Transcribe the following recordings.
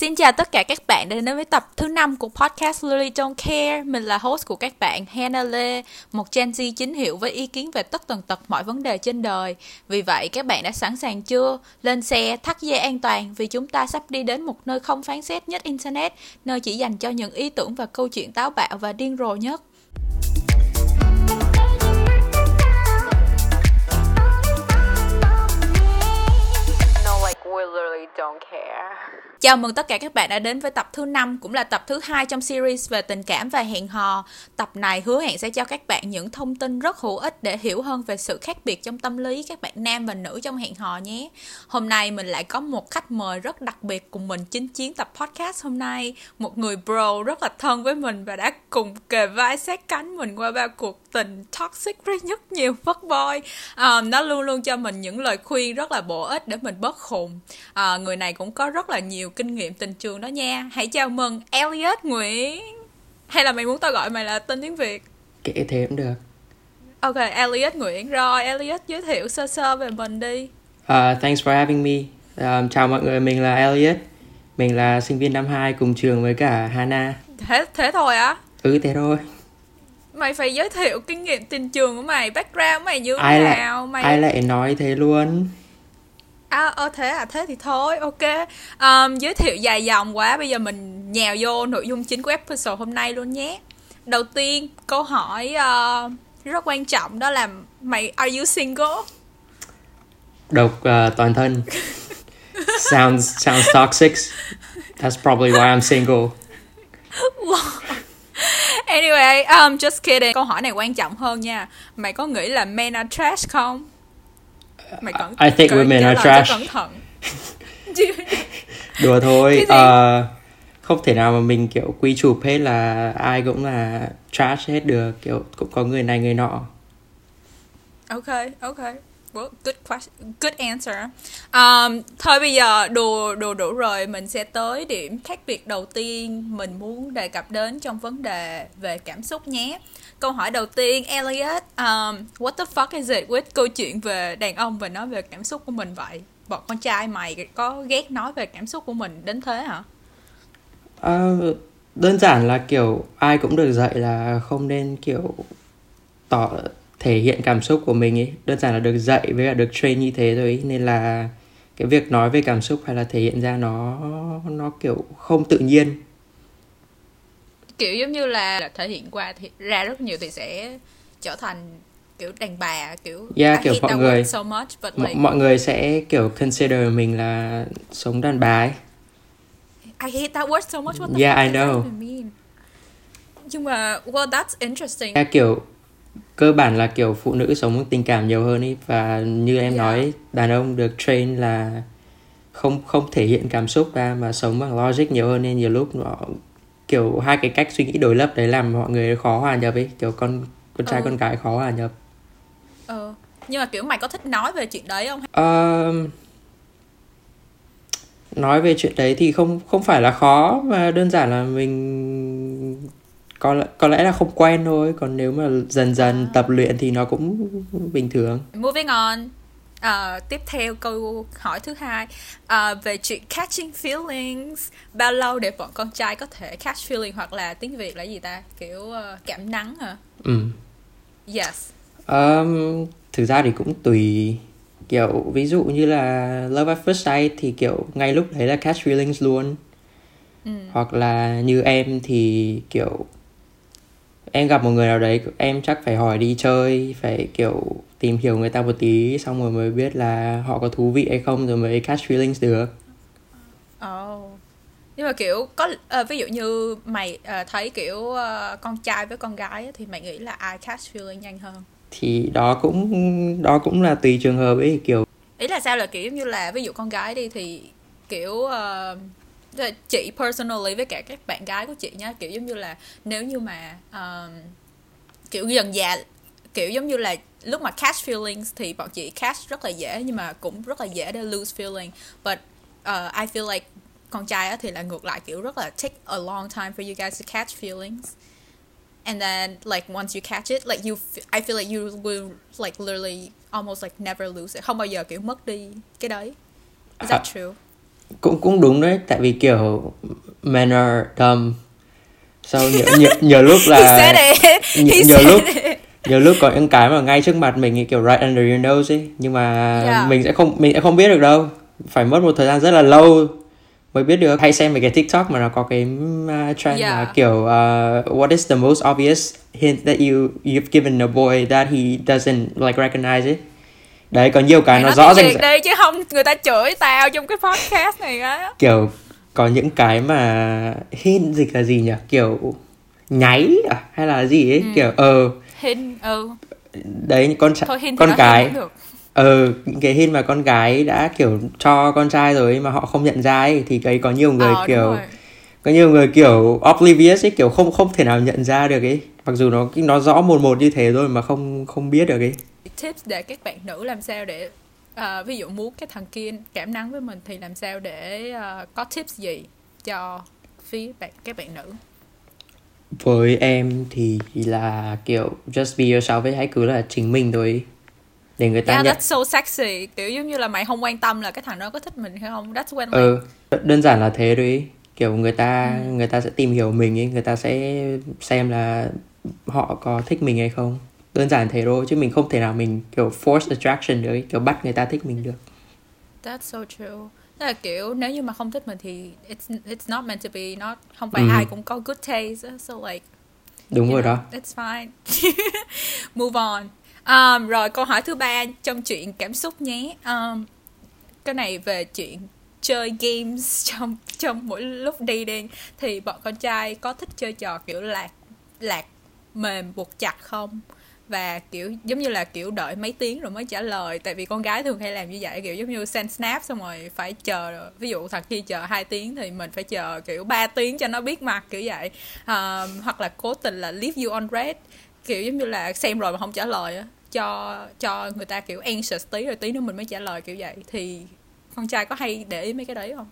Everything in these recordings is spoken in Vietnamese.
Xin chào tất cả các bạn đã đến với tập thứ 5 của podcast Lily Don't Care. Mình là host của các bạn Hannah Lê, một Gen Z chính hiệu với ý kiến về tất tần tật mọi vấn đề trên đời. Vì vậy các bạn đã sẵn sàng chưa? Lên xe, thắt dây an toàn vì chúng ta sắp đi đến một nơi không phán xét nhất Internet, nơi chỉ dành cho những ý tưởng và câu chuyện táo bạo và điên rồ nhất. Chào mừng tất cả các bạn đã đến với tập thứ 5 cũng là tập thứ hai trong series về tình cảm và hẹn hò. Tập này hứa hẹn sẽ cho các bạn những thông tin rất hữu ích để hiểu hơn về sự khác biệt trong tâm lý các bạn nam và nữ trong hẹn hò nhé. Hôm nay mình lại có một khách mời rất đặc biệt cùng mình chinh chiến tập podcast hôm nay, một người bro rất là thân với mình và đã cùng kề vai sát cánh mình qua ba cuộc tình toxic với rất nhiều fuckboy. À, nó luôn luôn cho mình những lời khuyên rất là bổ ích để mình bớt khùng. À, người này cũng có rất là nhiều kinh nghiệm tình trường đó nha. Hãy chào mừng Elliot Nguyễn. Hay là mày muốn tao gọi mày là tên tiếng Việt? Kể thế cũng được. Ok Elliot Nguyễn. Rồi Elliot giới thiệu sơ sơ về mình đi. Uh, thanks for having me. Um, chào mọi người mình là Elliot. Mình là sinh viên năm 2 cùng trường với cả Hana. Thế thế thôi á? Ừ thế thôi. Mày phải giới thiệu kinh nghiệm tình trường của mày background mày như ai nào? Lại, mày ai lại nói thế luôn à ơ thế à? Thế thì thôi ok. Um, giới thiệu dài dòng quá. Bây giờ mình nhào vô nội dung chính của episode hôm nay luôn nhé. Đầu tiên câu hỏi uh, rất quan trọng đó là mày are you single? Độc uh, toàn thân. Sounds sounds toxic. That's probably why I'm single. Anyway um, just kidding. Câu hỏi này quan trọng hơn nha. Mày có nghĩ là men are trash không mày cẩn I think women are trash. cẩn thận. Đùa thôi uh, không thể nào mà mình kiểu quy chụp hết là ai cũng là trash hết được kiểu cũng có người này người nọ. Ok ok. Well, good question good answer. Um, thôi bây giờ đồ đồ đủ rồi mình sẽ tới điểm khác biệt đầu tiên mình muốn đề cập đến trong vấn đề về cảm xúc nhé câu hỏi đầu tiên Elliot um, what the fuck is it with câu chuyện về đàn ông và nói về cảm xúc của mình vậy? Bọn con trai mày có ghét nói về cảm xúc của mình đến thế hả? Uh, đơn giản là kiểu ai cũng được dạy là không nên kiểu tỏ thể hiện cảm xúc của mình ấy đơn giản là được dạy với cả được train như thế rồi ấy. nên là cái việc nói về cảm xúc hay là thể hiện ra nó nó kiểu không tự nhiên kiểu giống như là thể hiện qua thì ra rất nhiều thì sẽ trở thành kiểu đàn bà kiểu yeah, kiểu mọi người so much, but m- like... mọi người sẽ kiểu consider mình là sống đàn bà ấy I hate that word so much. What the yeah, fuck I does know. that even mean? Nhưng mà well that's interesting. yeah, kiểu cơ bản là kiểu phụ nữ sống tình cảm nhiều hơn ấy và như em Yeah. nói đàn ông được train là không không thể hiện cảm xúc ra mà sống bằng logic nhiều hơn nên nhiều lúc nó kiểu hai cái cách suy nghĩ đối lập đấy làm mọi người khó hòa nhập ấy kiểu con con trai Ừ. con gái khó hòa nhập Ờ. Nhưng mà kiểu mày có thích nói về chuyện đấy không? Ờ, nói về chuyện đấy thì không không phải là khó mà đơn giản là mình có lẽ có lẽ là không quen thôi còn nếu mà dần dần À. tập luyện thì nó cũng bình thường Moving on. Ờ, tiếp theo câu hỏi thứ hai. Ờ, về chuyện catching feelings bao lâu để bọn con trai có thể catch feeling hoặc là tiếng việt là gì ta? Kiểu ờ, cảm nắng hả? Ừ. yes. Um, thực ra thì cũng tùy. Kiểu ví dụ như là Love at First Sight thì kiểu ngay lúc đấy là catch feelings luôn. Ừ. hoặc là như em thì kiểu em gặp một người nào đấy em chắc phải hỏi đi chơi phải kiểu tìm hiểu người ta một tí xong rồi mới biết là họ có thú vị hay không rồi mới catch feelings được Oh. Nhưng mà kiểu có ờ, ví dụ như mày ờ, thấy kiểu ờ, con trai với con gái thì mày nghĩ là ai catch feeling nhanh hơn? thì đó cũng đó cũng là tùy trường hợp ấy kiểu Ý là sao là kiểu như là ví dụ con gái đi thì kiểu là chị personally với cả các bạn gái của chị nhá kiểu giống như là nếu như mà ờ, kiểu dần dà kiểu giống như là lúc mà catch feelings thì bọn chị catch rất là dễ nhưng mà cũng rất là dễ để lose feeling. But uh, I feel like con trai á thì là ngược lại kiểu rất là take a long time for you guys to catch feelings. And then like once you catch it like you I feel like you will like literally almost like never lose it. Không bao giờ kiểu mất đi cái đấy. Is that À. true cũng cũng đúng đấy tại vì kiểu are dumb. Sau nhiều, nhiều, nhiều lúc là nhiều, nhiều lúc nhiều lúc có những cái mà ngay trước mặt mình kiểu right under your nose ấy nhưng mà yeah. mình sẽ không mình sẽ không biết được đâu. Phải mất một thời gian rất là lâu mới biết được. Hay xem mấy cái tiktok mà nó có cái uh, trend yeah. là kiểu uh, what is the most obvious hint that you you've given a boy that he doesn't like recognize it đấy có nhiều cái Mày nó rõ ràng đây chứ không người ta chửi tao trong cái podcast này á. Kiểu có những cái mà hint dịch là gì nhỉ? Kiểu nháy à? Hay là gì ấy? Ừ. kiểu ờ. Uh, hint ừ. Đấy con Thôi, con cái ờ những cái hint mà con gái đã kiểu cho con trai rồi mà họ không nhận ra ấy thì cái có nhiều người ờ, kiểu có nhiều người kiểu oblivious ấy kiểu không không thể nào nhận ra được ấy. Mặc dù nó nó rõ một một như thế rồi mà không không biết được ấy tips để các bạn nữ làm sao để uh, ví dụ muốn cái thằng kia cảm nắng với mình thì làm sao để uh, có tips gì cho phía bạn các bạn nữ? Với em thì là kiểu just be yourself ấy hãy cứ là chính mình thôi. Để người ta yeah, nhận that's so sexy. Kiểu giống như là mày không quan tâm là cái thằng đó có thích mình hay không. That's when ừ, đơn giản là thế thôi. Kiểu người ta ừ. người ta sẽ tìm hiểu mình ấy người ta sẽ xem là họ có thích mình hay không đơn giản thế thôi chứ mình không thể nào mình kiểu force attraction được kiểu bắt người ta thích mình được. That's so true. Tức là kiểu nếu như mà không thích mình thì it's it's not meant to be not không phải ừ. ai cũng có good taste so like đúng rồi know, đó. that's fine. Move on. Um, rồi câu hỏi thứ ba trong chuyện cảm xúc nhé. Um, cái này về chuyện chơi games trong trong mỗi lúc đi đen thì bọn con trai có thích chơi trò kiểu lạc lạc mềm buộc chặt không và kiểu giống như là kiểu đợi mấy tiếng rồi mới trả lời. Tại vì con gái thường hay làm như vậy kiểu giống như send snap xong rồi phải chờ ví dụ thằng kia chờ 2 tiếng thì mình phải chờ kiểu 3 tiếng cho nó biết mặt kiểu vậy. À, hoặc là cố tình là leave you on red kiểu giống như là xem rồi mà không trả lời á cho cho người ta kiểu anxious tí rồi tí nữa mình mới trả lời kiểu vậy. Thì con trai có hay để ý mấy cái đấy không?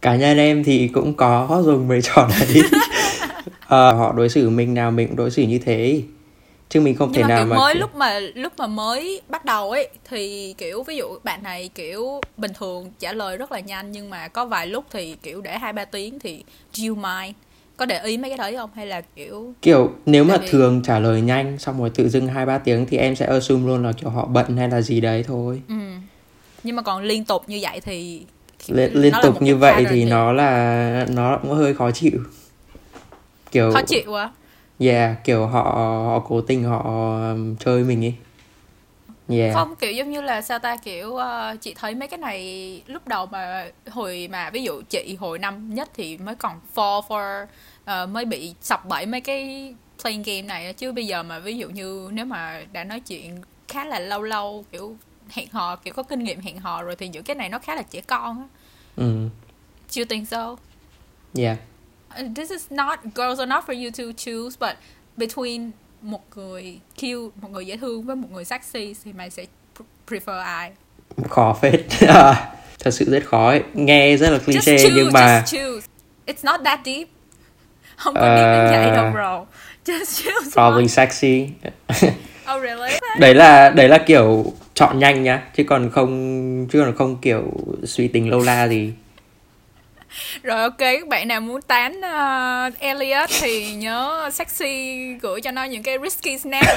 Cá nhân em thì cũng có dùng mấy trò đấy à, họ đối xử mình nào mình cũng đối xử như thế chứ mình không Nhưng thể nào mà mới kiểu... lúc mà lúc mà mới bắt đầu ấy thì kiểu ví dụ bạn này kiểu bình thường trả lời rất là nhanh nhưng mà có vài lúc thì kiểu để hai ba tiếng thì do you mind? Có để ý mấy cái đấy không? Hay là kiểu kiểu nếu mà vì... thường trả lời nhanh xong rồi tự dưng hai ba tiếng thì em sẽ assume luôn là kiểu họ bận hay là gì đấy thôi. Ừ. nhưng mà còn liên tục như vậy thì liên, liên tục như vậy thì nó là nó cũng hơi khó chịu. Kiểu khó chịu quá yeah kiểu họ họ cố tình họ um, chơi mình ấy. Yeah. không kiểu giống như là sao ta kiểu uh, chị thấy mấy cái này lúc đầu mà hồi mà ví dụ chị hồi năm nhất thì mới còn fall for uh, mới bị sập bẫy mấy cái playing game này chứ bây giờ mà ví dụ như nếu mà đã nói chuyện khá là lâu lâu kiểu hẹn hò kiểu có kinh nghiệm hẹn hò rồi thì những cái này nó khá là trẻ con á. Ừ. chưa think so. Yeah Uh, this is not girls are not for you to choose but between một người cute một người dễ thương với một người sexy thì mày sẽ prefer ai? Khó phết. Thật sự rất khó ấy. nghe rất là cliché choose, nhưng mà just choose. it's not that deep. Không có uh, deep đến vậy đâu bro. Just choose probably one. sexy. Oh really? Đấy là đấy là kiểu chọn nhanh nhá chứ còn không chứ còn không kiểu suy tính lâu la gì rồi ok các bạn nào muốn tán uh, Elliot thì nhớ sexy gửi cho nó những cái risky snap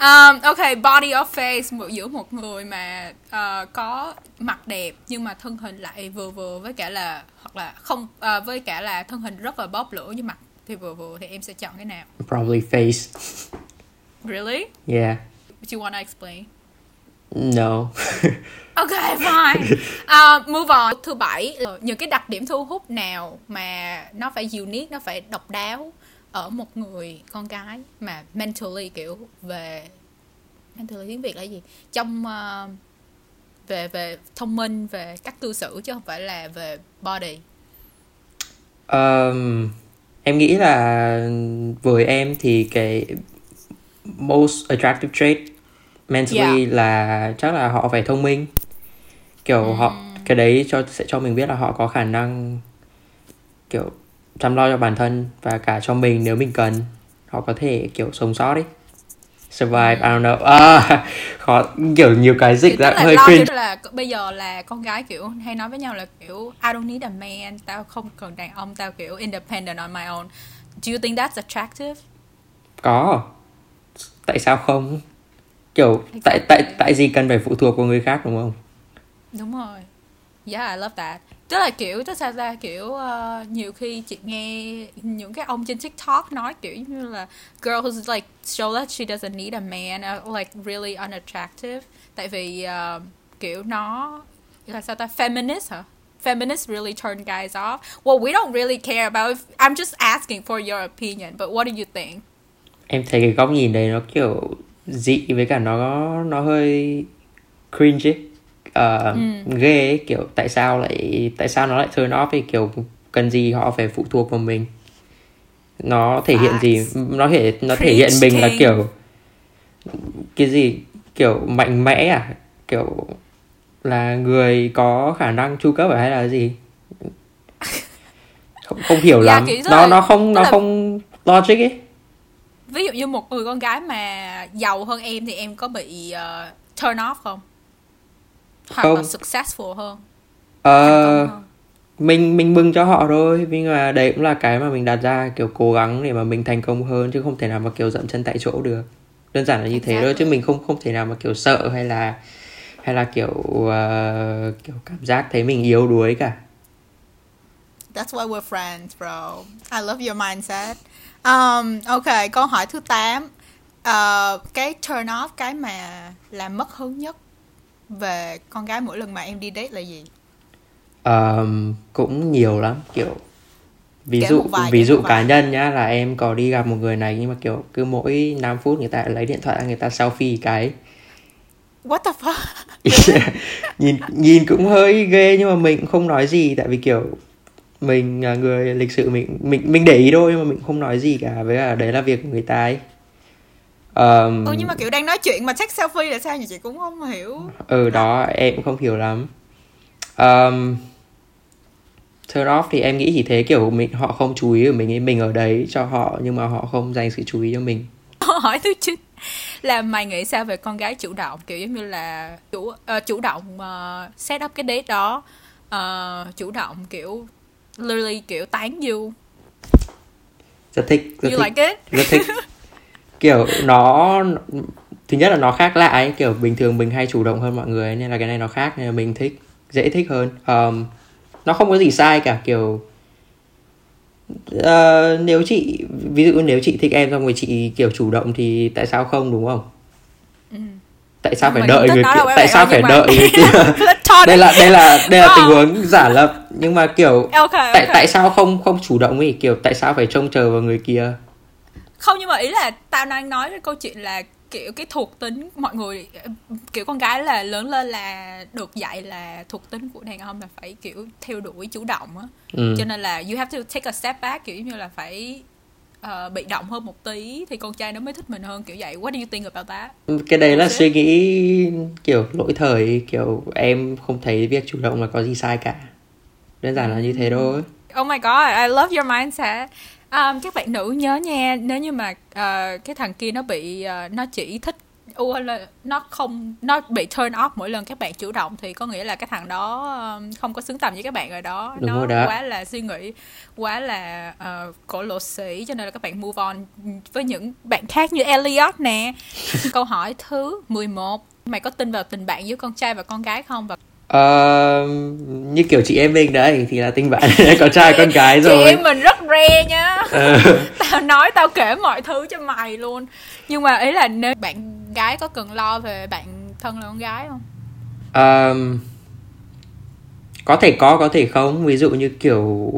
um, ok body of face giữa một người mà uh, có mặt đẹp nhưng mà thân hình lại vừa vừa với cả là hoặc là không uh, với cả là thân hình rất là bóp lửa nhưng mặt thì vừa vừa thì em sẽ chọn cái nào? Probably face. Really? Yeah. Do you want to explain No. ok fine. Uh, move on. Thứ bảy những cái đặc điểm thu hút nào mà nó phải unique, nó phải độc đáo ở một người con gái mà mentally kiểu về mentally tiếng Việt là gì? Trong uh, về về thông minh, về cách cư xử chứ không phải là về body. Um, em nghĩ là với em thì cái most attractive trait mentally yeah. là chắc là họ phải thông minh. Kiểu mm. họ cái đấy cho sẽ cho mình biết là họ có khả năng kiểu chăm lo cho bản thân và cả cho mình nếu mình cần. Họ có thể kiểu sống sót ấy. Survive I don't know. À, khó kiểu nhiều cái dịch ra hơi cringe là bây giờ là con gái kiểu hay nói với nhau là kiểu I don't need a man tao không cần đàn ông tao kiểu independent on my own. Do you think that's attractive? Có. Tại sao không kiểu tại tại tại gì cần phải phụ thuộc vào người khác đúng không? Đúng rồi. Yeah I love that. Tức là kiểu tức sao ra kiểu uh, nhiều khi chị nghe những cái ông trên tiktok nói kiểu như là girl who's like show that she doesn't need a man are like really unattractive. Tại vì uh, kiểu nó là sao ta? Feminist hả? Feminists really turn guys off. Well we don't really care about if, I'm just asking for your opinion but what do you think? Em thấy cái góc nhìn đấy nó kiểu dị với cả nó nó hơi cringe ấy. Uh, ừ. ghê ấy, kiểu tại sao lại tại sao nó lại turn off ấy kiểu cần gì họ phải phụ thuộc vào mình. Nó thể hiện gì nó thể nó thể hiện mình là kiểu cái gì kiểu mạnh mẽ à? Kiểu là người có khả năng chu cấp hay là gì? Không, không hiểu lắm. nó nó không nó là... không logic ấy ví dụ như một người con gái mà giàu hơn em thì em có bị uh, turn off không? Hoặc không. là successful hơn? Ờ mình mình mừng cho họ thôi. Nhưng mà đấy cũng là cái mà mình đặt ra kiểu cố gắng để mà mình thành công hơn chứ không thể nào mà kiểu dậm chân tại chỗ được. Đơn giản là như thế thôi chứ mình không không thể nào mà kiểu sợ hay là hay là kiểu uh, kiểu cảm giác thấy mình yếu đuối cả. That's why we're friends, bro. I love your mindset. Um, ok, câu hỏi thứ 8. Uh, cái turn off, cái mà làm mất hứng nhất về con gái mỗi lần mà em đi date là gì? Um, cũng nhiều lắm, kiểu ví kể dụ ví dụ cá nhân nhá là em có đi gặp một người này nhưng mà kiểu cứ mỗi 5 phút người ta lấy điện thoại người ta selfie cái What the fuck? nhìn nhìn cũng hơi ghê nhưng mà mình cũng không nói gì tại vì kiểu mình là người lịch sự mình mình mình để ý thôi mà mình không nói gì cả với là đấy là việc của người ta ấy. Um, ừ nhưng mà kiểu đang nói chuyện mà check selfie là sao nhỉ? Chị cũng không hiểu. Ừ đó em cũng không hiểu lắm. Um, turn off thì em nghĩ chỉ thế kiểu mình họ không chú ý ở mình ấy mình ở đấy cho họ nhưng mà họ không dành sự chú ý cho mình. Hỏi thứ chín là mày nghĩ sao về con gái chủ động? Kiểu giống như là chủ uh, chủ động uh, set up cái date đó uh, chủ động kiểu literally kiểu tán you rất thích rất you thích, like it? rất thích. Kiểu nó thứ nhất là nó khác lạ ấy kiểu bình thường mình hay chủ động hơn mọi người nên là cái này nó khác nên là mình thích dễ thích hơn. Um, nó không có gì sai cả kiểu uh, nếu chị ví dụ nếu chị thích em xong rồi chị kiểu chủ động thì tại sao không đúng không? Ừ. tại sao phải đợi người kia tại sao phải đợi người kia đây là đây là đây là tình huống giả lập. Nhưng mà kiểu okay, tại tại sao không không chủ động ấy? Kiểu tại sao phải trông chờ vào người kia? Không nhưng mà ý là tao đang nói cái câu chuyện là kiểu cái thuộc tính mọi người kiểu con gái là lớn lên là được dạy là thuộc tính của đàn ông là phải kiểu theo đuổi chủ động á. Ừ. cho nên là you have to take a step back kiểu như là phải uh, bị động hơn một tí thì con trai nó mới thích mình hơn kiểu vậy. What do you think about that? Cái đấy là suy nghĩ kiểu lỗi thời kiểu em không thấy việc chủ động là có gì sai cả. Đơn giản là như thế thôi. Oh my god I love your mindset. Um, các bạn nữ nhớ nha nếu như mà uh, cái thằng kia nó bị uh, nó chỉ thích u là nó không nó bị turn off mỗi lần các bạn chủ động thì có nghĩa là cái thằng đó um, không có xứng tầm với các bạn rồi đó. Đúng nó rồi đó. quá là suy nghĩ quá là uh, cổ lộ sĩ cho nên là các bạn move on với những bạn khác như Elliot nè. Câu hỏi thứ 11 mày có tin vào tình bạn giữa con trai và con gái không? Và Uh, như kiểu chị em mình đấy thì là tình bạn con trai con gái rồi chị em mình rất re nhá uh. tao nói tao kể mọi thứ cho mày luôn. Nhưng mà ý là nếu bạn gái có cần lo về bạn thân là con gái không? Um, có thể có có thể không. Ví dụ như kiểu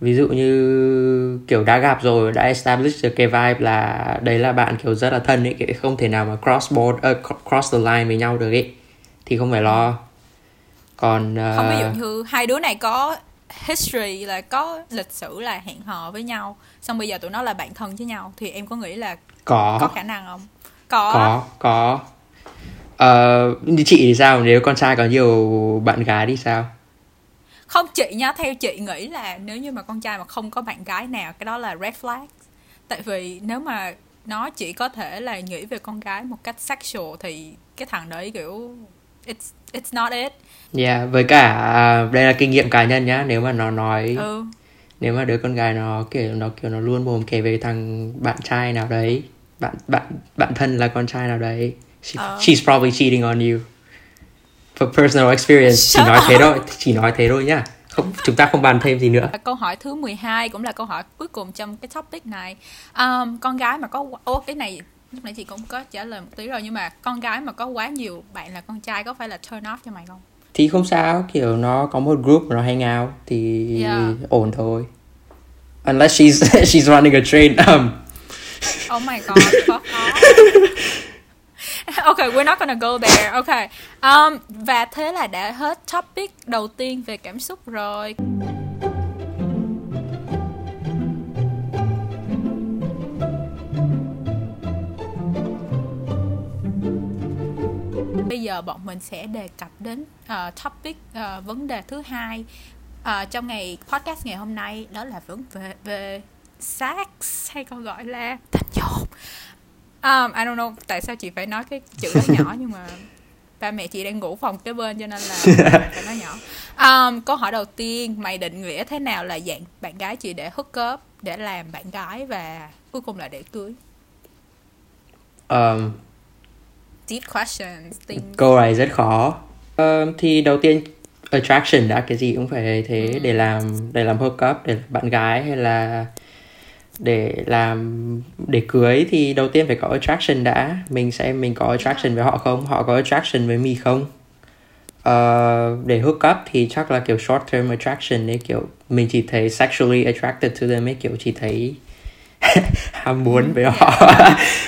ví dụ như kiểu đã gặp rồi đã establish được cái vibe là đấy là bạn kiểu rất là thân ấy không thể nào mà cross board uh, cross the line với nhau được ấy. Thì không phải lo. Còn uh... không ví dụ như hai đứa này có history là có lịch sử là hẹn hò với nhau xong bây giờ tụi nó là bạn thân với nhau thì em có nghĩ là có. có khả năng không có. Có có. Uh, như chị thì sao? Nếu con trai có nhiều bạn gái thì sao? Không chị nha theo chị nghĩ là nếu như mà con trai mà không có bạn gái nào cái đó là red flag tại vì nếu mà nó chỉ có thể là nghĩ về con gái một cách sexual thì cái thằng đấy kiểu it's it's not it. Yeah, với cả à, đây là kinh nghiệm cá nhân nhá, nếu mà nó nói ừ. nếu mà đứa con gái nó kiểu nó kiểu nó luôn mồm kể về thằng bạn trai nào đấy, bạn bạn bạn thân là con trai nào đấy, she, Ờ. she's probably cheating on you. For personal experience, chỉ Shut nói thế up. thôi, chỉ nói thế thôi nhá. Không chúng ta không bàn thêm gì nữa. Câu hỏi thứ 12 cũng là câu hỏi cuối cùng trong cái topic này. Um, con gái mà có ô cái này lúc nãy chị cũng có trả lời một tí rồi nhưng mà con gái mà có quá nhiều bạn là con trai có phải là turn off cho mày không? Thì không sao, kiểu nó có một group nó hang out thì Yeah. ổn thôi. Unless she's she's running a train um Oh my god, fuck off. okay, we're not gonna go there. Okay. Um, và thế là đã hết topic đầu tiên về cảm xúc rồi. Bây giờ bọn mình sẽ đề cập đến uh, topic uh, vấn đề thứ hai uh, trong ngày podcast ngày hôm nay đó là vấn về về sex hay còn gọi là tình dục. Um, I don't know tại sao chị phải nói cái chữ đó nhỏ nhưng mà ba mẹ chị đang ngủ phòng kế bên cho nên là phải nói nhỏ. Um, câu hỏi đầu tiên mày định nghĩa thế nào là dạng bạn gái chị để hook up để làm bạn gái và cuối cùng là để cưới? um Deep questions. Things. Câu này rất khó. Ờ, thì đầu tiên attraction đã cái gì cũng phải thế để làm để làm hook up để làm bạn gái hay là để làm để cưới thì đầu tiên phải có attraction đã. Mình sẽ mình có attraction với họ không? Họ có attraction với mình không? Uh, để hook up thì chắc là kiểu short term attraction ấy kiểu mình chỉ thấy sexually attracted to them ấy kiểu chỉ thấy ham muốn với họ.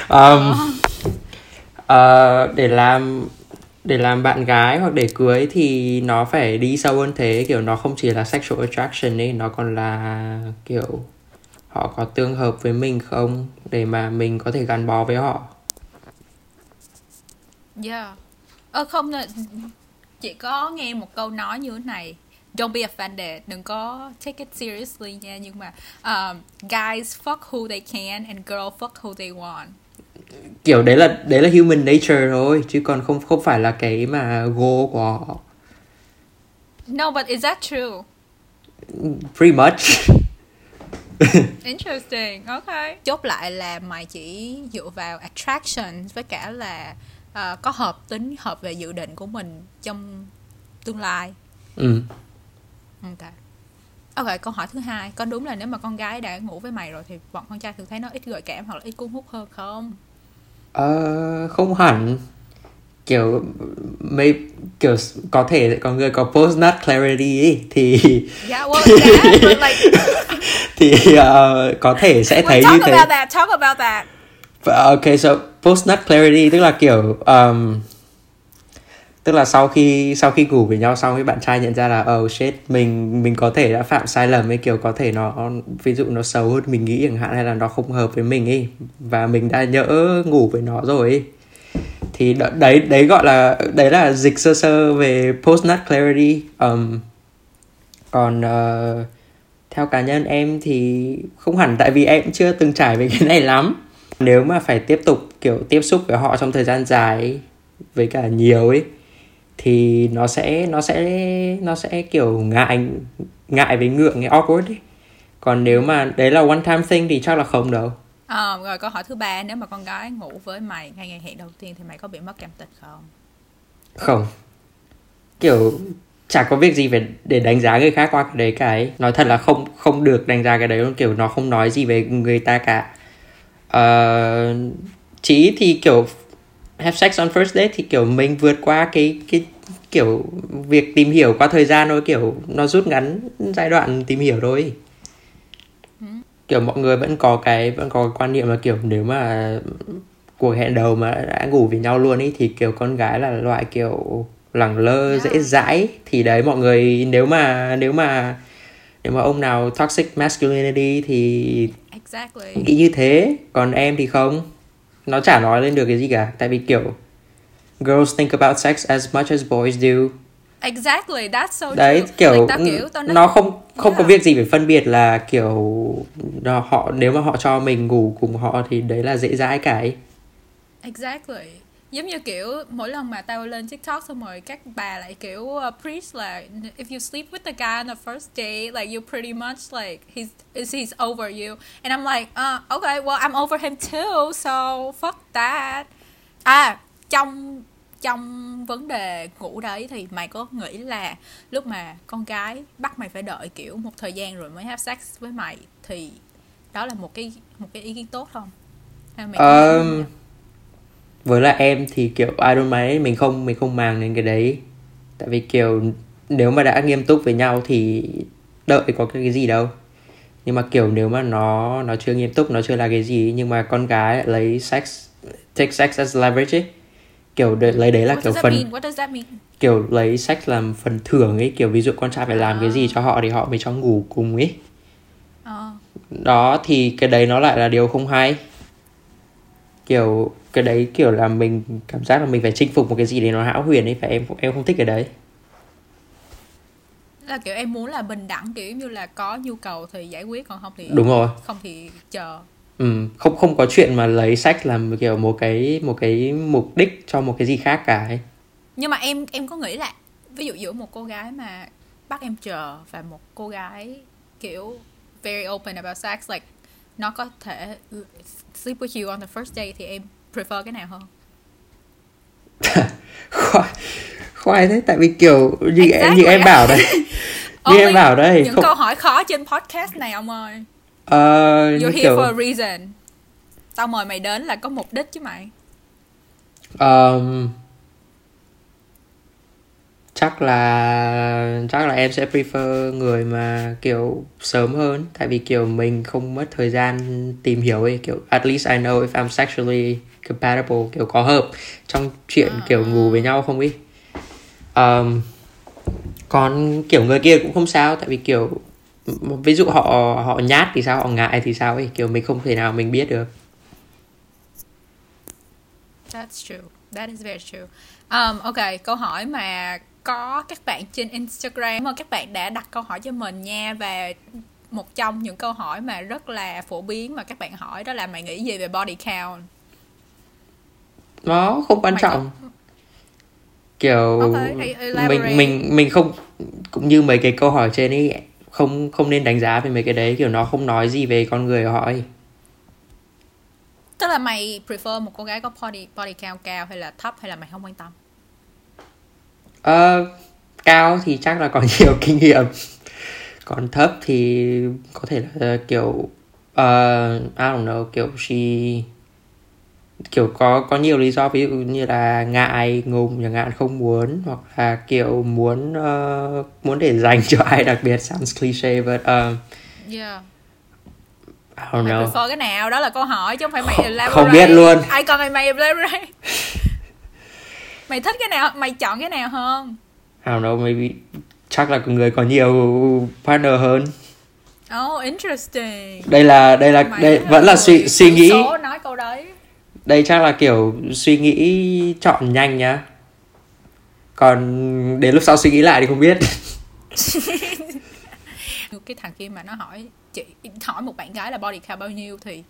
Um, uh, để làm để làm bạn gái hoặc để cưới thì nó phải đi sâu hơn thế. Kiểu nó không chỉ là sexual attraction ấy nó còn là kiểu họ có tương hợp với mình không để mà mình có thể gắn bó với họ Yeah. Ơ không là chị có nghe một câu nói như thế này. Don't be offended, đừng có take it seriously nha nhưng mà um, guys fuck who they can and girl fuck who they want. kiểu đấy là đấy là human nature thôi chứ còn không không phải là cái mà goal của họ No, but is that true? pretty much Interesting. Okay. Chốt lại là mày chỉ dựa vào attraction với cả là ờ, có hợp tính hợp về dự định của mình trong tương lai. ừ. Ok. Ok, câu hỏi thứ hai Có đúng là nếu mà con gái đã ngủ với mày rồi Thì bọn con trai thường thấy nó ít gợi cảm Hoặc là ít cuốn hút hơn không? Ờ, không hẳn kiểu mấy kiểu có thể có người có post nut clarity ấy, thì Yeah, well, yeah, but like thì ờ, có thể sẽ thấy Wait, như talk thế. about that, talk about that. Ok, so post nut clarity tức là kiểu um, tức là sau khi sau khi ngủ với nhau xong cái bạn trai nhận ra là oh shit mình mình có thể đã phạm sai lầm ấy kiểu có thể nó ví dụ nó xấu hơn mình nghĩ chẳng hạn hay là nó không hợp với mình ấy và mình đã nhỡ ngủ với nó rồi ấy thì đ- đấy đấy gọi là đấy là dịch sơ sơ về post nut clarity. Um, còn uh, theo cá nhân em thì không hẳn tại vì em cũng chưa từng trải về cái này lắm. Nếu mà phải tiếp tục kiểu tiếp xúc với họ trong thời gian dài ấy, với cả nhiều ấy thì nó sẽ nó sẽ nó sẽ kiểu ngại ngại với ngượng cái awkward ấy. Còn nếu mà đấy là one time thing thì chắc là không đâu. Ờ, Rồi câu hỏi thứ ba Nếu mà con gái ngủ với mày ngay ngày hẹn đầu tiên Thì mày có bị mất cảm tình không? không. Kiểu chả có việc gì về để đánh giá người khác qua cái đấy cả nói thật là không không được đánh giá cái đấy luôn kiểu nó không nói gì về người ta cả. Uh, chỉ thì kiểu have sex on first date thì kiểu mình vượt qua cái cái kiểu việc tìm hiểu qua thời gian thôi kiểu nó rút ngắn giai đoạn tìm hiểu thôi kiểu mọi người vẫn có cái vẫn có cái quan niệm là kiểu nếu mà cuộc hẹn đầu mà đã ngủ với nhau luôn ý thì kiểu con gái là loại kiểu lẳng lơ Yeah. dễ dãi. Thì đấy mọi người nếu mà nếu mà nếu mà ông nào toxic masculinity thì Exactly. nghĩ như thế. Còn em thì không. Nó chả nói lên được cái gì cả. Tại vì kiểu girls think about sex as much as boys do exactly that's so đấy true. kiểu, Like, kiểu tao nói, nó không không có Yeah. việc gì phải phân biệt là kiểu nó, họ nếu mà họ cho mình ngủ cùng họ thì đấy là dễ dãi cả ấy. Exactly. Giống như kiểu mỗi lần mà tao lên TikTok xong rồi các bà lại kiểu uh, preach là if you sleep with the guy on the first date, like you pretty much like he's is he's over you. And I'm like, uh, okay, well I'm over him too, so fuck that. À, trong trong vấn đề ngủ đấy thì mày có nghĩ là lúc mà con gái bắt mày phải đợi kiểu một thời gian rồi mới have sex với mày thì đó là một cái một cái ý kiến tốt không? Hay mày vậy? với là em thì kiểu I don't mind mình không mình không màng đến cái đấy tại vì kiểu nếu mà đã nghiêm túc với nhau thì đợi có cái gì đâu nhưng mà kiểu nếu mà nó nó chưa nghiêm túc nó chưa là cái gì nhưng mà con gái lại lấy sex take sex as leverage ấy kiểu để, lấy đấy là What kiểu does that phần mean? What does that mean? kiểu lấy sex làm phần thưởng ấy kiểu ví dụ con trai phải làm cái gì cho họ thì họ mới cho ngủ cùng ấy Ờ. đó thì cái đấy nó lại là điều không hay kiểu cái đấy kiểu là mình cảm giác là mình phải chinh phục một cái gì đấy nó hão huyền ấy phải em em không thích cái đấy là kiểu em muốn là bình đẳng kiểu như là có nhu cầu thì giải quyết còn không thì đúng rồi không thì chờ ừ, không không có chuyện mà lấy sex làm kiểu một cái một cái mục đích cho một cái gì khác cả ấy. Nhưng mà em em có nghĩ là ví dụ giữa một cô gái mà bắt em chờ và một cô gái kiểu very open about sex like nó có thể sleep with you on the first day thì em prefer cái nào hơn? Khoai khoai thế tại vì kiểu như em Exactly. như em bảo đấy như em bảo đây những không câu hỏi khó trên podcast này ông ơi ờ, you're here kiểu for a reason. Tao mời mày đến là có mục đích chứ mày. Ờm, chắc là chắc là em sẽ prefer người mà kiểu sớm hơn. Tại vì kiểu mình không mất thời gian tìm hiểu ấy kiểu at least I know if I'm sexually compatible kiểu có hợp trong chuyện kiểu ngủ với nhau không ý Ờm, còn kiểu người kia cũng không sao tại vì kiểu ví dụ họ họ nhát thì sao họ ngại thì sao ấy kiểu mình không thể nào mình biết được That's true. That is very true. Um, ok, câu hỏi mà có các bạn trên Instagram mà các bạn đã đặt câu hỏi cho mình nha và một trong những câu hỏi mà rất là phổ biến mà các bạn hỏi đó là mày nghĩ gì về body count? nó không quan Mày có- trọng kiểu Ok, hãy elaborate. mình mình mình không cũng như mấy cái câu hỏi trên ấy không không nên đánh giá về mấy cái đấy kiểu nó không nói gì về con người của họ ấy Tức là mày prefer một cô gái có body body count cao hay là thấp hay là mày không quan tâm? Ờ, cao thì chắc là có nhiều kinh nghiệm còn thấp thì có thể là kiểu uh, I don't know kiểu she kiểu có có nhiều lý do ví dụ như là ngại ngùng chẳng hạn không muốn hoặc là kiểu muốn ờ, muốn để dành cho ai đặc biệt sounds cliché but um, Yeah. I don't Mày know prefer cái nào? Đó là câu hỏi chứ không phải mày Không- elaborate. không biết luôn. Ai còn mày mày elaborate. mày thích cái nào? Mày chọn cái nào hơn? I don't know maybe chắc là người có nhiều partner hơn Oh, interesting. đây là đây là Mày đây vẫn là suy suy nghĩ số nói câu đấy. Đây chắc là kiểu suy nghĩ chọn nhanh nhá. Còn đến lúc sau suy nghĩ lại thì không biết. Cái thằng kia mà nó hỏi chị hỏi một bạn gái là body count bao nhiêu thì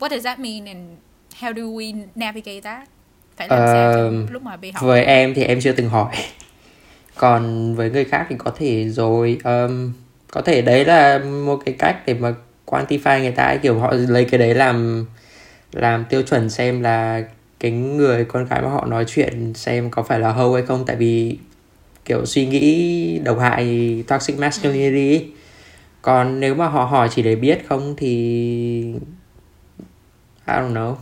what does that mean and how do we navigate that? Phải làm sao cho Ờm, lúc mà bị hỏi. với em thì em chưa từng hỏi. Còn với người khác thì có thể rồi um, có thể đấy là một cái cách để mà quantify người ta ấy, kiểu họ lấy cái đấy làm làm tiêu chuẩn xem là cái người con gái mà họ nói chuyện xem có phải là hâu hay không. Tại vì kiểu suy nghĩ độc hại toxic masculinity ấy. còn nếu mà họ hỏi chỉ để biết không thì I don't know.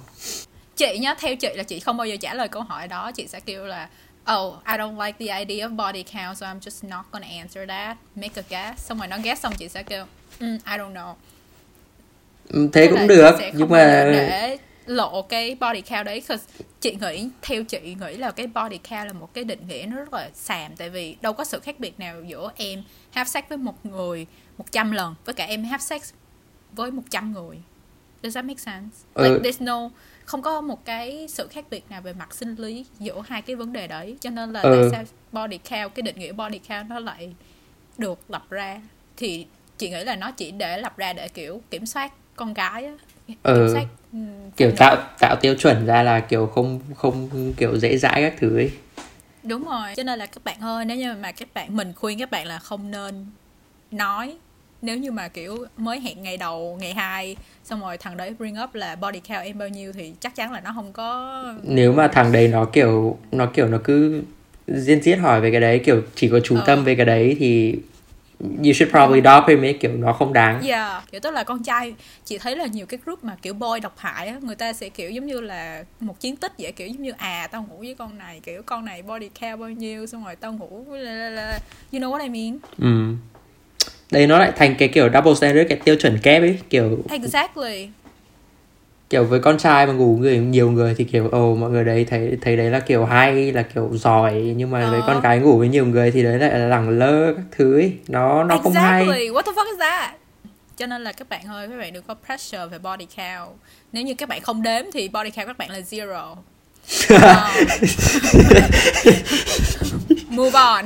Chị nhá theo chị là chị không bao giờ trả lời câu hỏi đó. Chị sẽ kêu là oh I don't like the idea of body count so I'm just not gonna answer that. Make a guess. Xong rồi nó guess xong chị sẽ kêu mm, I don't know. Thế là cũng được nhưng mà để lộ cái body count đấy chị nghĩ theo chị nghĩ là cái body count là một cái định nghĩa nó rất là xàm tại vì đâu có sự khác biệt nào giữa em have sex với một người 100 lần với cả em have sex với 100 người Does that make sense? Ừ. Like there's no không có một cái sự khác biệt nào về mặt sinh lý giữa hai cái vấn đề đấy cho nên là Ừ. tại sao body count cái định nghĩa body count nó lại được lập ra thì chị nghĩ là nó chỉ để lập ra để kiểu kiểm soát con gái á kiểm Ừ. kiểu tạo tạo tiêu chuẩn ra là kiểu không không kiểu dễ dãi các thứ ấy đúng rồi cho nên là các bạn ơi nếu như mà các bạn mình khuyên các bạn là không nên nói nếu như mà kiểu mới hẹn ngày đầu ngày hai xong rồi thằng đấy bring up là body count em bao nhiêu thì chắc chắn là nó không có nếu mà thằng đấy nó kiểu nó kiểu nó cứ riêng riết hỏi về cái đấy kiểu chỉ có chú Ờ. tâm về cái đấy thì you should probably drop him ấy kiểu nó không đáng Yeah, kiểu tức là con trai chị thấy là nhiều cái group mà kiểu boy độc hại á, người ta sẽ kiểu giống như là một chiến tích vậy kiểu giống như à tao ngủ với con này kiểu con này body count bao nhiêu xong rồi tao ngủ you know what I mean? ừ. đây nó lại thành cái kiểu double standard cái tiêu chuẩn kép ấy kiểu Exactly. Kiểu với con trai mà ngủ người nhiều người thì kiểu ồ mọi người đấy thấy thấy đấy là kiểu hay là kiểu giỏi nhưng mà với Ờ. con gái ngủ với nhiều người thì đấy lại là lẳng lơ các thứ ấy nó nó không hay exactly. What the fuck is that? Cho nên là các bạn ơi, các bạn đừng có pressure về body count. Nếu như các bạn không đếm thì body count các bạn là zero. Ờ. Move on.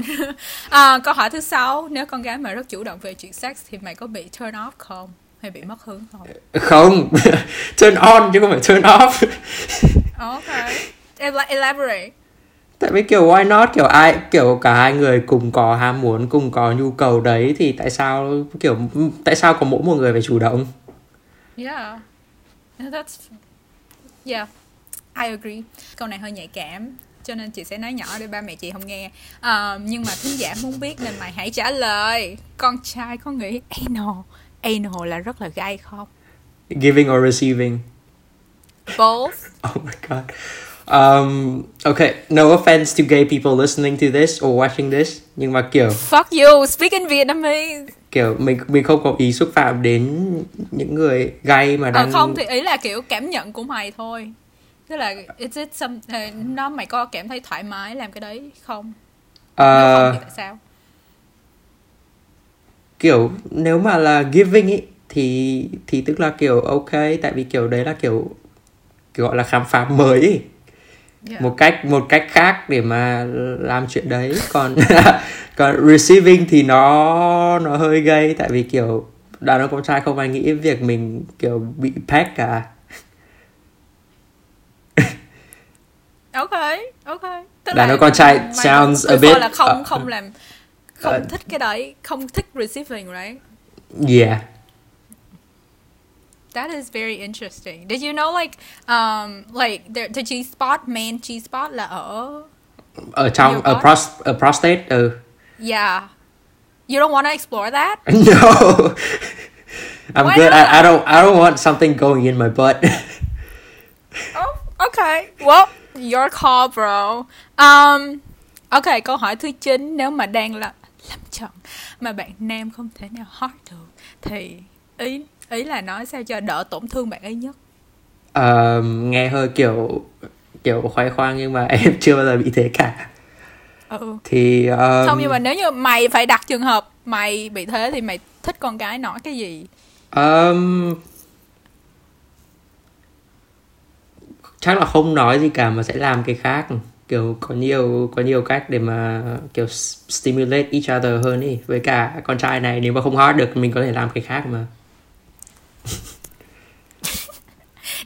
À, câu hỏi thứ sáu, nếu con gái mà rất chủ động về chuyện sex thì mày có bị turn off không? Hay bị mất hứng không? không turn on chứ không phải turn off Ok. Ela- Elaborate. tại vì kiểu why not kiểu ai kiểu cả hai người cùng có ham muốn cùng có nhu cầu đấy thì tại sao kiểu tại sao có mỗi một người phải chủ động Yeah. That's Yeah. I agree. Câu này hơi nhạy cảm cho nên chị sẽ nói nhỏ để ba mẹ chị không nghe. Ờ, nhưng mà thính giả muốn biết nên mày hãy trả lời. Con trai có nghĩ anal anal là rất là gay không? giving or receiving Both. oh my god um okay no offense to gay people listening to this or watching this nhưng mà kiểu Fuck you, speak in Vietnamese. kiểu mình mình không có ý xúc phạm đến những người gay mà Ờ đang không thì ý là kiểu cảm nhận của mày thôi. Tức là is it some ờ, nó mày có cảm thấy thoải mái làm cái đấy không? Nếu Ờ, không thì tại sao? Kiểu nếu mà là giving ý thì thì tức là kiểu ok tại vì kiểu đấy là kiểu, kiểu gọi là khám phá mới ý. Yeah. một cách một cách khác để mà làm chuyện đấy còn còn receiving thì nó nó hơi gây tại vì kiểu đàn ông con trai không ai nghĩ việc mình kiểu bị pack cả ok ok Tức Đàn ông con trai sounds a bit, là không uh, không làm không uh, thích cái đấy không thích receiving right? Yeah. That is very interesting. Did you know like um like the, the G spot man G spot là ở? Ở trong ở, pros, ở prostate ừ. Yeah. You don't want to explore that? No. I'm Why good. I? I don't I don't want something going in my butt. Oh okay. Well your call bro. Um ok câu hỏi thứ 9 nếu mà đang là làm chọn. Mà bạn nam không thể nào hot được. Thì ý ý là nói sao cho đỡ tổn thương bạn ấy nhất? Ờ, nghe hơi kiểu kiểu khoe khoang nhưng mà em chưa bao giờ bị thế cả. Ừ. Thì um, không nhưng mà nếu như mày phải đặt trường hợp mày bị thế thì mày thích con gái nói cái gì? Um, chắc là không nói gì cả mà sẽ làm cái khác kiểu có nhiều có nhiều cách để mà kiểu stimulate each other hơn ý. Với cả con trai này nếu mà không hot được mình có thể làm cái khác mà.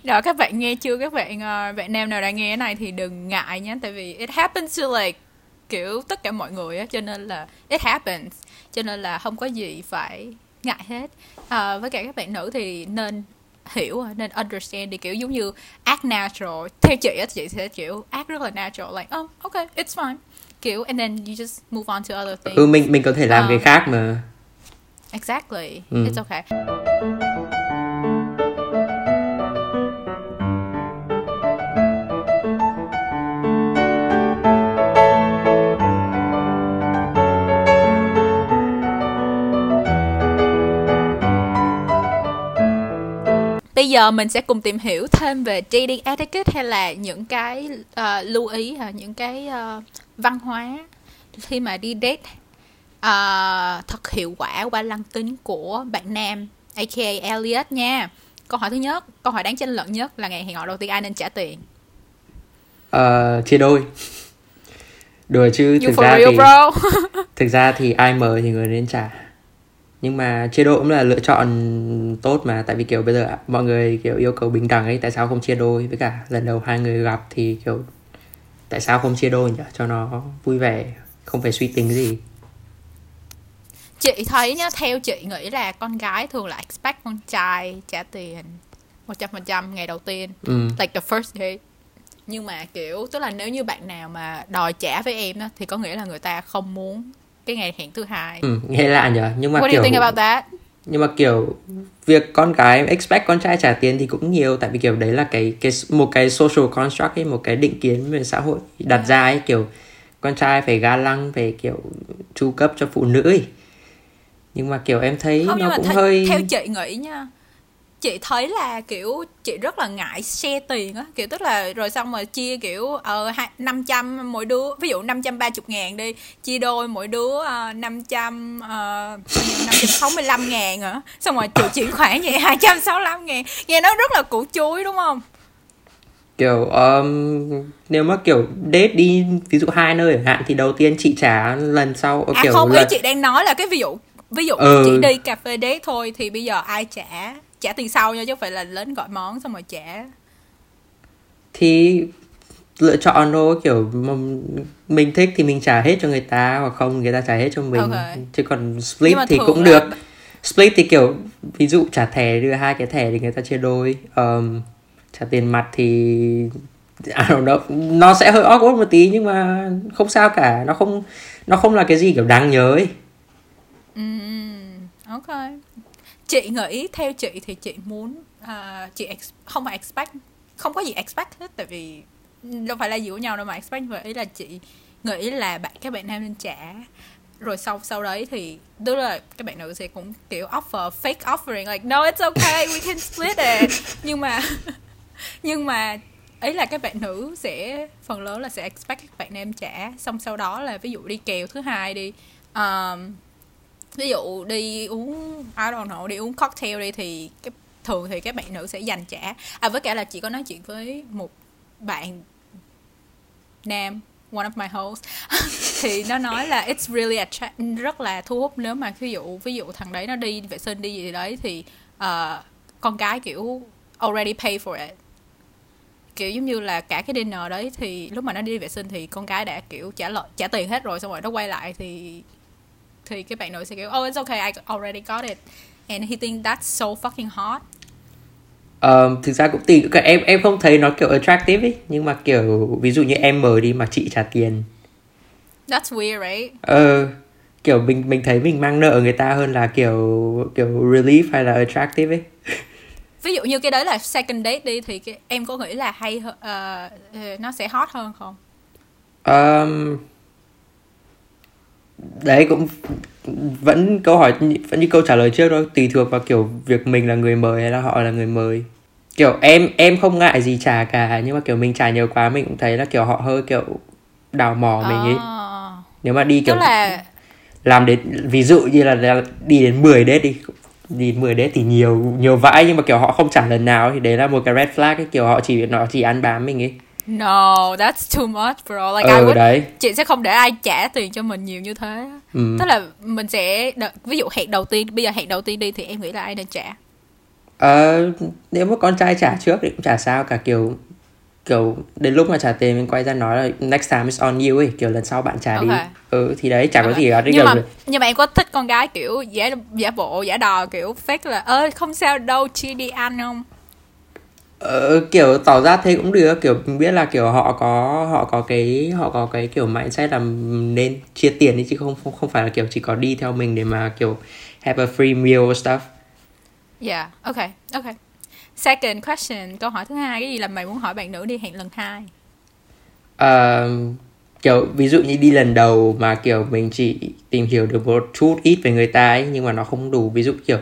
Đó các bạn nghe chưa? Các bạn ờ, bạn nam nào đang nghe cái này thì đừng ngại nhé. Tại vì it happens to like kiểu tất cả mọi người á cho nên là it happens. Cho nên là không có gì phải ngại hết. À, với cả các bạn nữ thì nên hiểu nên understand thì kiểu giống như act natural theo chị á chị sẽ kiểu act rất là natural like oh okay it's fine kiểu and then you just move on to other things ừ mình mình có thể làm Ờ. cái khác mà Exactly. Mm. It's okay. Bây giờ mình sẽ cùng tìm hiểu thêm về dating etiquette hay là những cái ờ, lưu ý hay những cái ờ, văn hóa khi mà đi date. Ờ, thật hiệu quả qua lăng kính của bạn nam aka Elliot nha. Câu hỏi thứ nhất câu hỏi đáng tranh luận nhất là ngày hẹn hò đầu tiên ai nên trả tiền. Uh, chia đôi. Đùa chứ you thực ra real thì bro. thực ra thì ai mời thì người nên trả nhưng mà chia đôi cũng là lựa chọn tốt mà tại vì kiểu bây giờ mọi người kiểu yêu cầu bình đẳng ấy tại sao không chia đôi? Với cả lần đầu hai người gặp thì kiểu tại sao không chia đôi nhỉ? Cho nó vui vẻ không phải suy tính gì. Chị thấy nhá theo chị nghĩ là con gái thường là expect con trai trả tiền một trăm phần trăm ngày đầu tiên ừ. like the first date nhưng mà kiểu tức là nếu như bạn nào mà đòi trả với em á thì có nghĩa là người ta không muốn cái ngày hẹn thứ hai. Ừ, nghe lạ nhỉ nhưng mà what do kiểu you think about that? Nhưng mà kiểu việc con gái expect con trai trả tiền thì cũng nhiều. Tại vì kiểu đấy là cái cái một cái social construct ấy một cái định kiến về xã hội đặt ra ấy. Kiểu con trai phải ga lăng phải kiểu chu cấp cho phụ nữ ấy. Nhưng mà kiểu em thấy không nó cũng thấy, hơi theo chị nghĩ nha chị thấy là kiểu chị rất là ngại share tiền á. Kiểu tức là rồi xong rồi chia kiểu ờ năm trăm mỗi đứa ví dụ năm trăm ba chục ngàn đi chia đôi mỗi đứa ờ, năm trăm ờ, năm trăm sáu mươi lăm ngàn hả? Xong rồi chị chuyển khoản vậy hai trăm sáu mươi lăm ngàn. Nghe nó rất là củ chuối đúng không? Kiểu um, nếu mà kiểu date đi ví dụ hai nơi chẳng hạn thì đầu tiên chị trả lần sau à kiểu không ý lần chị đang nói là cái ví dụ ví dụ Ừ. chị đi cà phê date thôi thì bây giờ ai trả trả tiền sau nha chứ không phải là lên gọi món xong rồi trả. Thì lựa chọn thôi kiểu mình thích thì mình trả hết cho người ta hoặc không người ta trả hết cho mình. Ok. chứ còn split thì cũng là- được. Split thì kiểu ví dụ trả thẻ đưa hai cái thẻ thì người ta chia đôi. Um, trả tiền mặt thì I don't know nó sẽ hơi awkward một tí nhưng mà không sao cả. Nó không nó không là cái gì kiểu đáng nhớ ấy. Ừm, ok chị nghĩ theo chị thì chị muốn uh, chị ex, không phải expect không có gì expect hết tại vì đâu phải là gì của nhau đâu mà expect vậy. Ý là chị nghĩ là bạn các bạn nam nên trả. Rồi sau sau đấy thì tức là các bạn nữ sẽ cũng kiểu offer fake offering like no it's okay we can split it. Nhưng mà nhưng mà ấy là các bạn nữ sẽ phần lớn là sẽ expect các bạn nam trả. Xong sau đó là ví dụ đi kèo thứ hai đi um, ví dụ đi uống I don't know đi uống cocktail đi thì cái thường thì các bạn nữ sẽ dành trả. À với cả là chị có nói chuyện với một bạn nam one of my hosts. Thì nó nói là it's really attract rất là thu hút nếu mà ví dụ ví dụ thằng đấy nó đi vệ sinh đi gì đấy thì uh, con cái kiểu already pay for it. Kiểu giống như là cả cái dinner đấy thì lúc mà nó đi vệ sinh thì con cái đã kiểu trả lợi trả tiền hết rồi xong rồi nó quay lại thì thì cái bạn nữ sẽ kiểu oh it's okay I already got it. And he think that's so fucking hot Ờ, thực ra cũng tùy em em không thấy nó kiểu attractive ấy nhưng mà kiểu ví dụ như em mời đi mà chị trả tiền. That's weird right? Ờ kiểu mình mình thấy mình mang nợ người ta hơn là kiểu kiểu relief hay là attractive ấy ví dụ như cái đấy là second date đi thì cái, em có nghĩ là hay ờ, nó sẽ hot hơn không? Ờm, đấy cũng vẫn câu hỏi vẫn như câu trả lời trước thôi. Tùy thuộc vào kiểu việc mình là người mời hay là họ là người mời. Kiểu em em không ngại gì trả cả nhưng mà kiểu mình trả nhiều quá mình cũng thấy là kiểu họ hơi kiểu đào mỏ mình ấy. Ờ, nếu mà đi kiểu tức là làm đến ví dụ như là, đi đến 10 date đi đi đến 10 date thì nhiều nhiều vãi nhưng mà kiểu họ không trả lần nào thì đấy là một cái red flag ấy kiểu họ chỉ nó chỉ ăn bám mình ấy no that's too much bro like I ờ would đấy chị sẽ không để ai trả tiền cho mình nhiều như thế ừ. tức là mình sẽ đợi- ví dụ hẹn đầu tiên bây giờ hẹn đầu tiên đi thì em nghĩ là ai nên trả Ờ, nếu mà con trai trả trước thì cũng chả sao cả kiểu kiểu đến lúc mà trả tiền mình quay ra nói là next time is on you ấy kiểu lần sau bạn trả đi Ok. ừ thì đấy chả có Ok. gì cả nhưng kiểu mà nhưng mà em có thích con gái kiểu giả giả bộ giả đò kiểu fake là ơi không sao đâu chia đi ăn không ờ, kiểu tỏ ra thế cũng được kiểu mình biết là kiểu họ có họ có cái họ có cái kiểu mindset là nên chia tiền đi chứ không không không phải là kiểu chỉ có đi theo mình để mà kiểu have a free meal or stuff. Yeah ok ok. Second question câu hỏi thứ hai cái gì làm mày muốn hỏi bạn nữ đi hẹn lần hai? Ờ, kiểu ví dụ như đi lần đầu mà kiểu mình chỉ tìm hiểu được một chút ít về người ta ấy nhưng mà nó không đủ. Ví dụ kiểu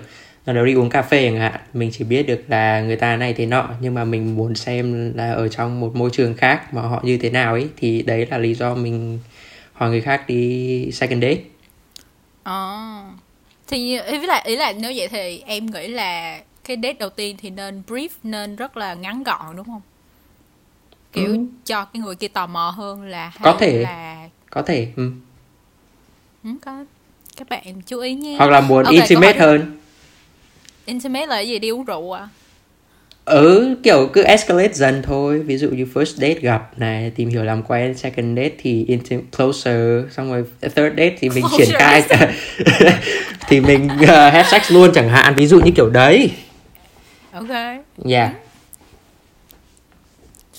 đầu đi uống cà phê chẳng hạn. Mình chỉ biết được là người ta này thế nọ nhưng mà mình muốn xem là ở trong một môi trường khác mà họ như thế nào ấy thì đấy là lý do mình hỏi người khác đi second date. Ờ. thì ý là ý là nếu vậy thì em nghĩ là cái date đầu tiên thì nên brief nên rất là ngắn gọn đúng không? Kiểu ừ. cho cái người kia tò mò hơn là có thể. là có thể ừ. ừ có các bạn chú ý nhé hoặc là muốn okay, intimate hơn intimate là cái gì? Đi uống rượu à? Ừ kiểu cứ escalate dần thôi. Ví dụ như first date gặp này tìm hiểu làm quen. Second date thì intimate closer. Xong rồi third date thì mình triển khai. Thì mình uh, have sex luôn chẳng hạn. Ví dụ như kiểu đấy. Ok. Yeah.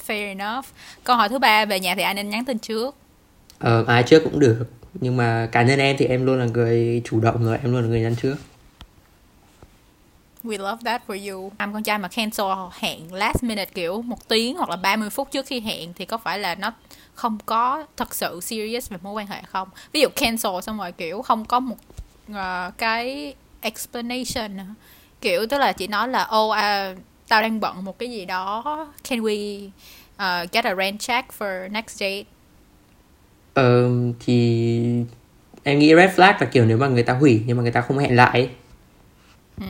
Fair enough. Câu hỏi thứ ba về nhà thì ai nên nhắn tin trước. Ờ ai trước cũng được. Nhưng mà cá nhân em thì em luôn là người chủ động rồi. Em luôn là người nhắn trước We love that for you. Nam con trai mà cancel hẹn last minute kiểu một tiếng hoặc là 30 phút trước khi hẹn thì có phải là nó không có thật sự serious về mối quan hệ không? Ví dụ cancel xong rồi kiểu không có một uh, cái explanation kiểu tức là chỉ nói là ô oh, uh, tao đang bận một cái gì đó can we uh, get a rent check for next date ờ thì em nghĩ red flag là kiểu nếu mà người ta hủy nhưng mà người ta không hẹn lại.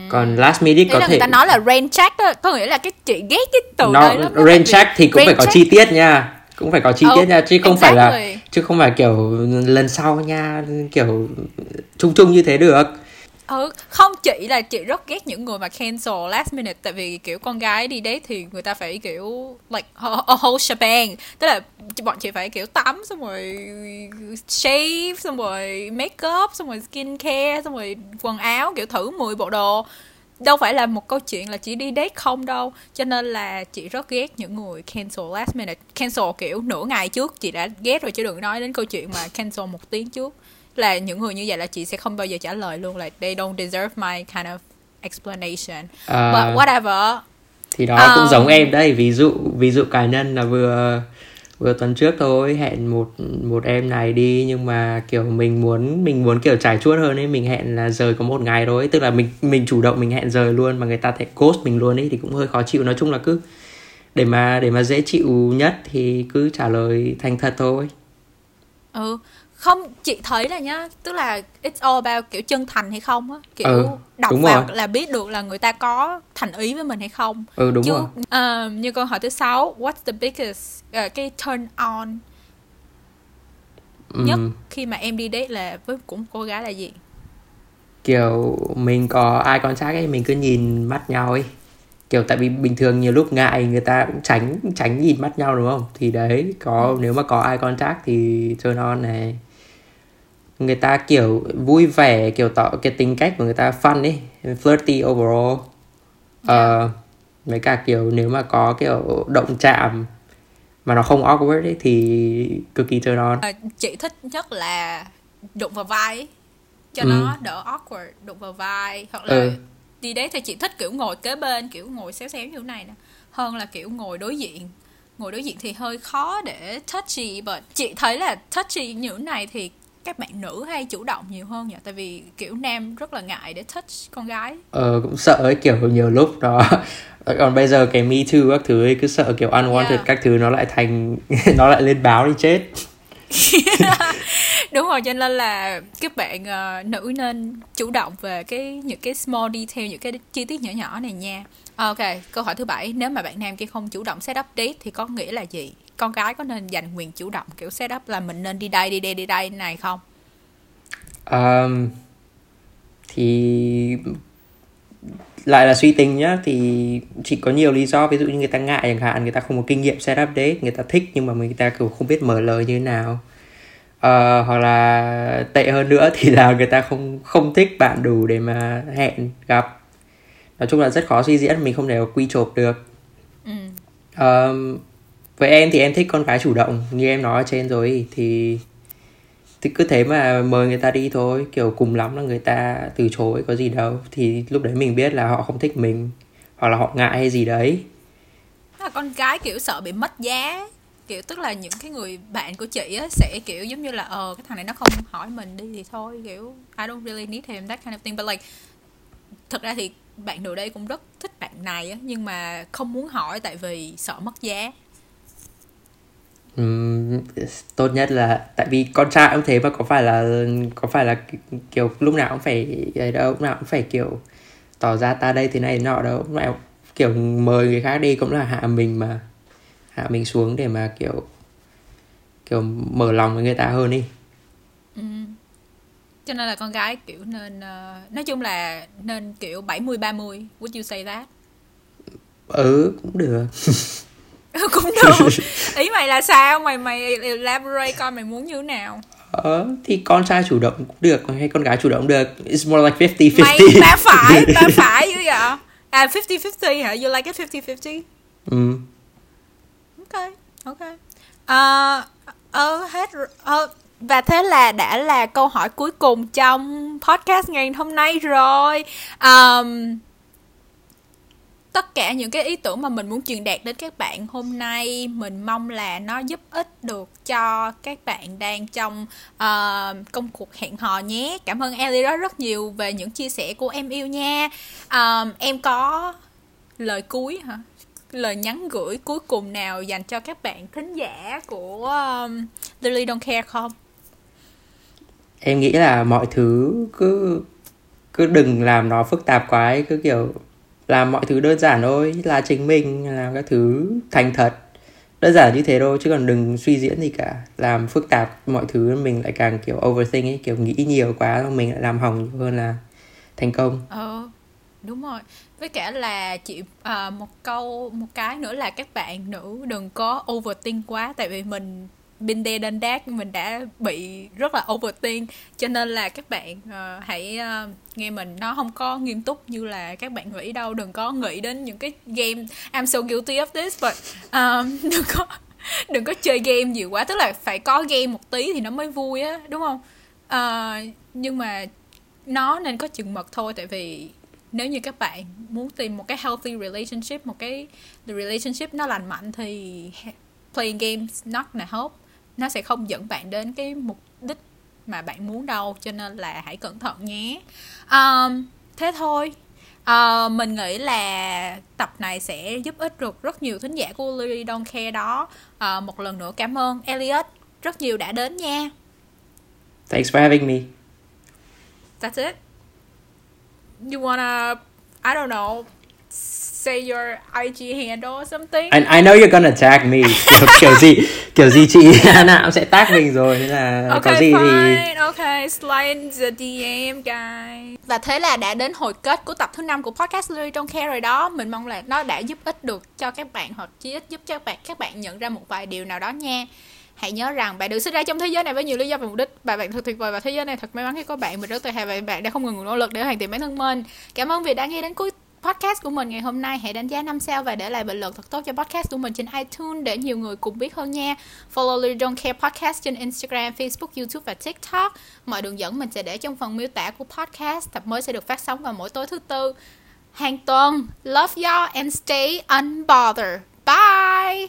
Còn last minute có là thể người ta nói là rain check đó có nghĩa là cái chị ghét cái từ nó, đấy lắm rain check thì cũng phải có chi tiết nha cũng phải có chi tiết oh, nha chứ không exactly. phải là chứ không phải kiểu lần sau nha kiểu chung chung như thế được ừ không chỉ là chị rất ghét những người mà cancel last minute. Tại vì, kiểu, con gái đi đấy thì người ta phải, kiểu, like, a whole shebang. Tức là bọn chị phải, kiểu, tắm, xong rồi shave, xong rồi make up xong rồi skin care xong rồi quần áo, kiểu, thử 10 bộ đồ. Đâu phải là một câu chuyện là chỉ đi date không đâu. Cho nên là chị rất ghét những người cancel last minute. Cancel, kiểu, nửa ngày trước chị đã ghét rồi chứ đừng nói đến câu chuyện mà cancel một tiếng trước là những người như vậy là chị sẽ không bao giờ trả lời luôn là they don't deserve my kind of explanation. Uh, but whatever. Thì đó um, cũng giống em đây ví dụ ví dụ cá nhân là vừa vừa tuần trước thôi hẹn một một em này đi nhưng mà kiểu mình muốn mình muốn kiểu trải chuốt hơn ấy mình hẹn là rời có một ngày thôi. Tức là mình mình chủ động mình hẹn rời luôn mà người ta thể ghost mình luôn ấy thì cũng hơi khó chịu. Nói chung là cứ để mà để mà dễ chịu nhất thì cứ trả lời thành thật thôi. Ừ không chị thấy là nhá tức là it's all about kiểu chân thành hay không á kiểu ừ, đọc vào rồi. là biết được là người ta có thành ý với mình hay không. Ừ đúng Chứ, rồi. uh, như câu hỏi thứ sáu what's the biggest uh, cái turn on nhất khi mà em đi date là với cũng cô gái là gì? Kiểu mình có ai con chắc ấy mình cứ nhìn mắt nhau ấy. Kiểu tại vì bình thường nhiều lúc ngại người ta cũng tránh tránh nhìn mắt nhau đúng không? Thì đấy có ừ. nếu mà có ai con chắc thì turn on này người ta kiểu vui vẻ kiểu tỏ cái tính cách của người ta fun ấy flirty overall yeah. uh, mấy cả kiểu nếu mà có kiểu động chạm mà nó không awkward ấy thì cực kỳ turn on à, chị thích nhất là đụng vào vai ấy. cho ừ. nó đỡ awkward đụng vào vai hoặc là ừ. đi đấy thì chị thích kiểu ngồi kế bên kiểu ngồi xéo xéo như thế này nè hơn là kiểu ngồi đối diện ngồi đối diện thì hơi khó để touchy but chị thấy là touchy như thế này thì các bạn nữ hay chủ động nhiều hơn nhỉ? Tại vì kiểu nam rất là ngại để touch con gái. Ờ cũng sợ ấy kiểu nhiều lúc đó. Còn bây giờ cái me too các thứ ấy cứ sợ kiểu unwanted yeah. các thứ nó lại thành nó lại lên báo đi chết. Đúng rồi cho nên là các bạn uh, nữ nên chủ động về cái những cái small detail những cái chi tiết nhỏ nhỏ này nha. Ok câu hỏi thứ bảy nếu mà bạn nam kia không chủ động set up date thì có nghĩa là gì con gái có nên giành quyền chủ động kiểu set up là mình nên đi đây đi đây đi đây này không? Um, thì lại là suy tình nhá thì chỉ có nhiều lý do ví dụ như người ta ngại chẳng hạn người ta không có kinh nghiệm setup đấy người ta thích nhưng mà người ta kiểu không biết mở lời như thế nào. Uh, hoặc là tệ hơn nữa thì là người ta không không thích bạn đủ để mà hẹn gặp. Nói chung là rất khó suy diễn mình không thể quy chộp được. Ừ. um, với em thì em thích con gái chủ động, như em nói ở trên rồi, thì thì cứ thế mà mời người ta đi thôi. Kiểu cùng lắm là người ta từ chối, có gì đâu. Thì lúc đấy mình biết là họ không thích mình, hoặc là họ ngại hay gì đấy. Là con gái kiểu sợ bị mất giá. Kiểu tức là những cái người bạn của chị á sẽ kiểu giống như là ờ cái thằng này nó không hỏi mình đi thì thôi, kiểu, I don't really need him, that kind of thing. But like, thật ra thì bạn đồ đây cũng rất thích bạn này á, nhưng mà không muốn hỏi tại vì sợ mất giá. Um, tốt nhất là tại vì con trai cũng thế mà có phải là có phải là kiểu lúc nào cũng phải ấy đâu lúc nào cũng phải kiểu tỏ ra ta đây thế này nọ đâu. Mà kiểu mời người khác đi cũng là hạ mình mà hạ mình xuống để mà kiểu kiểu mở lòng với người ta hơn đi. Ừ. cho nên là con gái kiểu nên uh, nói chung là nên kiểu 70 30 would you say that? Ừ cũng được cũng được ý mày là sao? Mày mày elaborate coi mày muốn như thế nào. Ờ thì con trai chủ động cũng được hay con gái chủ động được. It's more like 50 50 mày ba phải ba phải dữ vậy à 50 50 hả? You like it 50 50 ừ. Ok ok. Ờ uh, hết uh, và thế là đã là câu hỏi cuối cùng trong podcast ngày hôm nay rồi. Um, tất cả những cái ý tưởng mà mình muốn truyền đạt đến các bạn hôm nay mình mong là nó giúp ích được cho các bạn đang trong uh, công cuộc hẹn hò nhé. Cảm ơn Ellie rất rất nhiều về những chia sẻ của em yêu nha. Um, em có lời cuối hả? Lời nhắn gửi cuối cùng nào dành cho các bạn thính giả của um, Lily Don't Care không? Em nghĩ là mọi thứ cứ cứ đừng làm nó phức tạp quá ấy, cứ kiểu làm mọi thứ đơn giản thôi là chính mình làm các thứ thành thật. Đơn giản như thế thôi chứ còn đừng suy diễn gì cả. Làm phức tạp mọi thứ mình lại càng kiểu overthink ấy kiểu nghĩ nhiều quá mình lại làm hỏng nhiều hơn là thành công. Ờ đúng rồi. Với cả là chị à, một câu một cái nữa là các bạn nữ đừng có overthink quá tại vì mình been there done that mình đã bị rất là overthink. Cho nên là các bạn uh, hãy uh, nghe mình nó không có nghiêm túc như là các bạn nghĩ đâu. Đừng có nghĩ đến những cái game I'm so guilty of this but um, đừng có đừng có chơi game nhiều quá. Tức là phải có game một tí thì nó mới vui á đúng không? Uh, nhưng mà nó nên có chừng mực thôi. Tại vì nếu như các bạn muốn tìm một cái healthy relationship một cái the relationship nó lành mạnh thì playing games not gonna help nó sẽ không dẫn bạn đến cái mục đích mà bạn muốn đâu cho nên là hãy cẩn thận nhé. Um, thế thôi. Uh, mình nghĩ là tập này sẽ giúp ích được rất nhiều thính giả của Lily Don't Care đó. Uh, một lần nữa cảm ơn Elliot rất nhiều đã đến nha. Thanks for having me. That's it. You wanna I don't know say your IG handle or something? I, I know you're gonna tag me. Kiểu, kiểu gì kiểu gì chị nào sẽ tag mình rồi nên là okay, có gì fine. thì okay slide the DM guys. Và thế là đã đến hồi kết của tập thứ năm của podcast Lily Don't Care rồi đó. Mình mong là nó đã giúp ích được cho các bạn hoặc chí ít giúp cho các bạn các bạn nhận ra một vài điều nào đó nha. Hãy nhớ rằng bạn được sinh ra trong thế giới này với nhiều lý do và mục đích. Và bạn thật tuyệt vời và thế giới này thật may mắn khi có bạn. Mình rất tự hào và bạn đã không ngừng nỗ lực để hoàn thiện bản thân mình. Cảm ơn vì đã nghe đến cuối podcast của mình ngày hôm nay hãy đánh giá 5 sao và để lại bình luận thật tốt cho podcast của mình trên iTunes để nhiều người cùng biết hơn nha. Follow Lily Don't Care Podcast trên Instagram, Facebook, YouTube và TikTok. Mọi đường dẫn mình sẽ để trong phần miêu tả của podcast. Tập mới sẽ được phát sóng vào mỗi tối thứ tư hàng tuần. Love y'all and stay unbothered. Bye!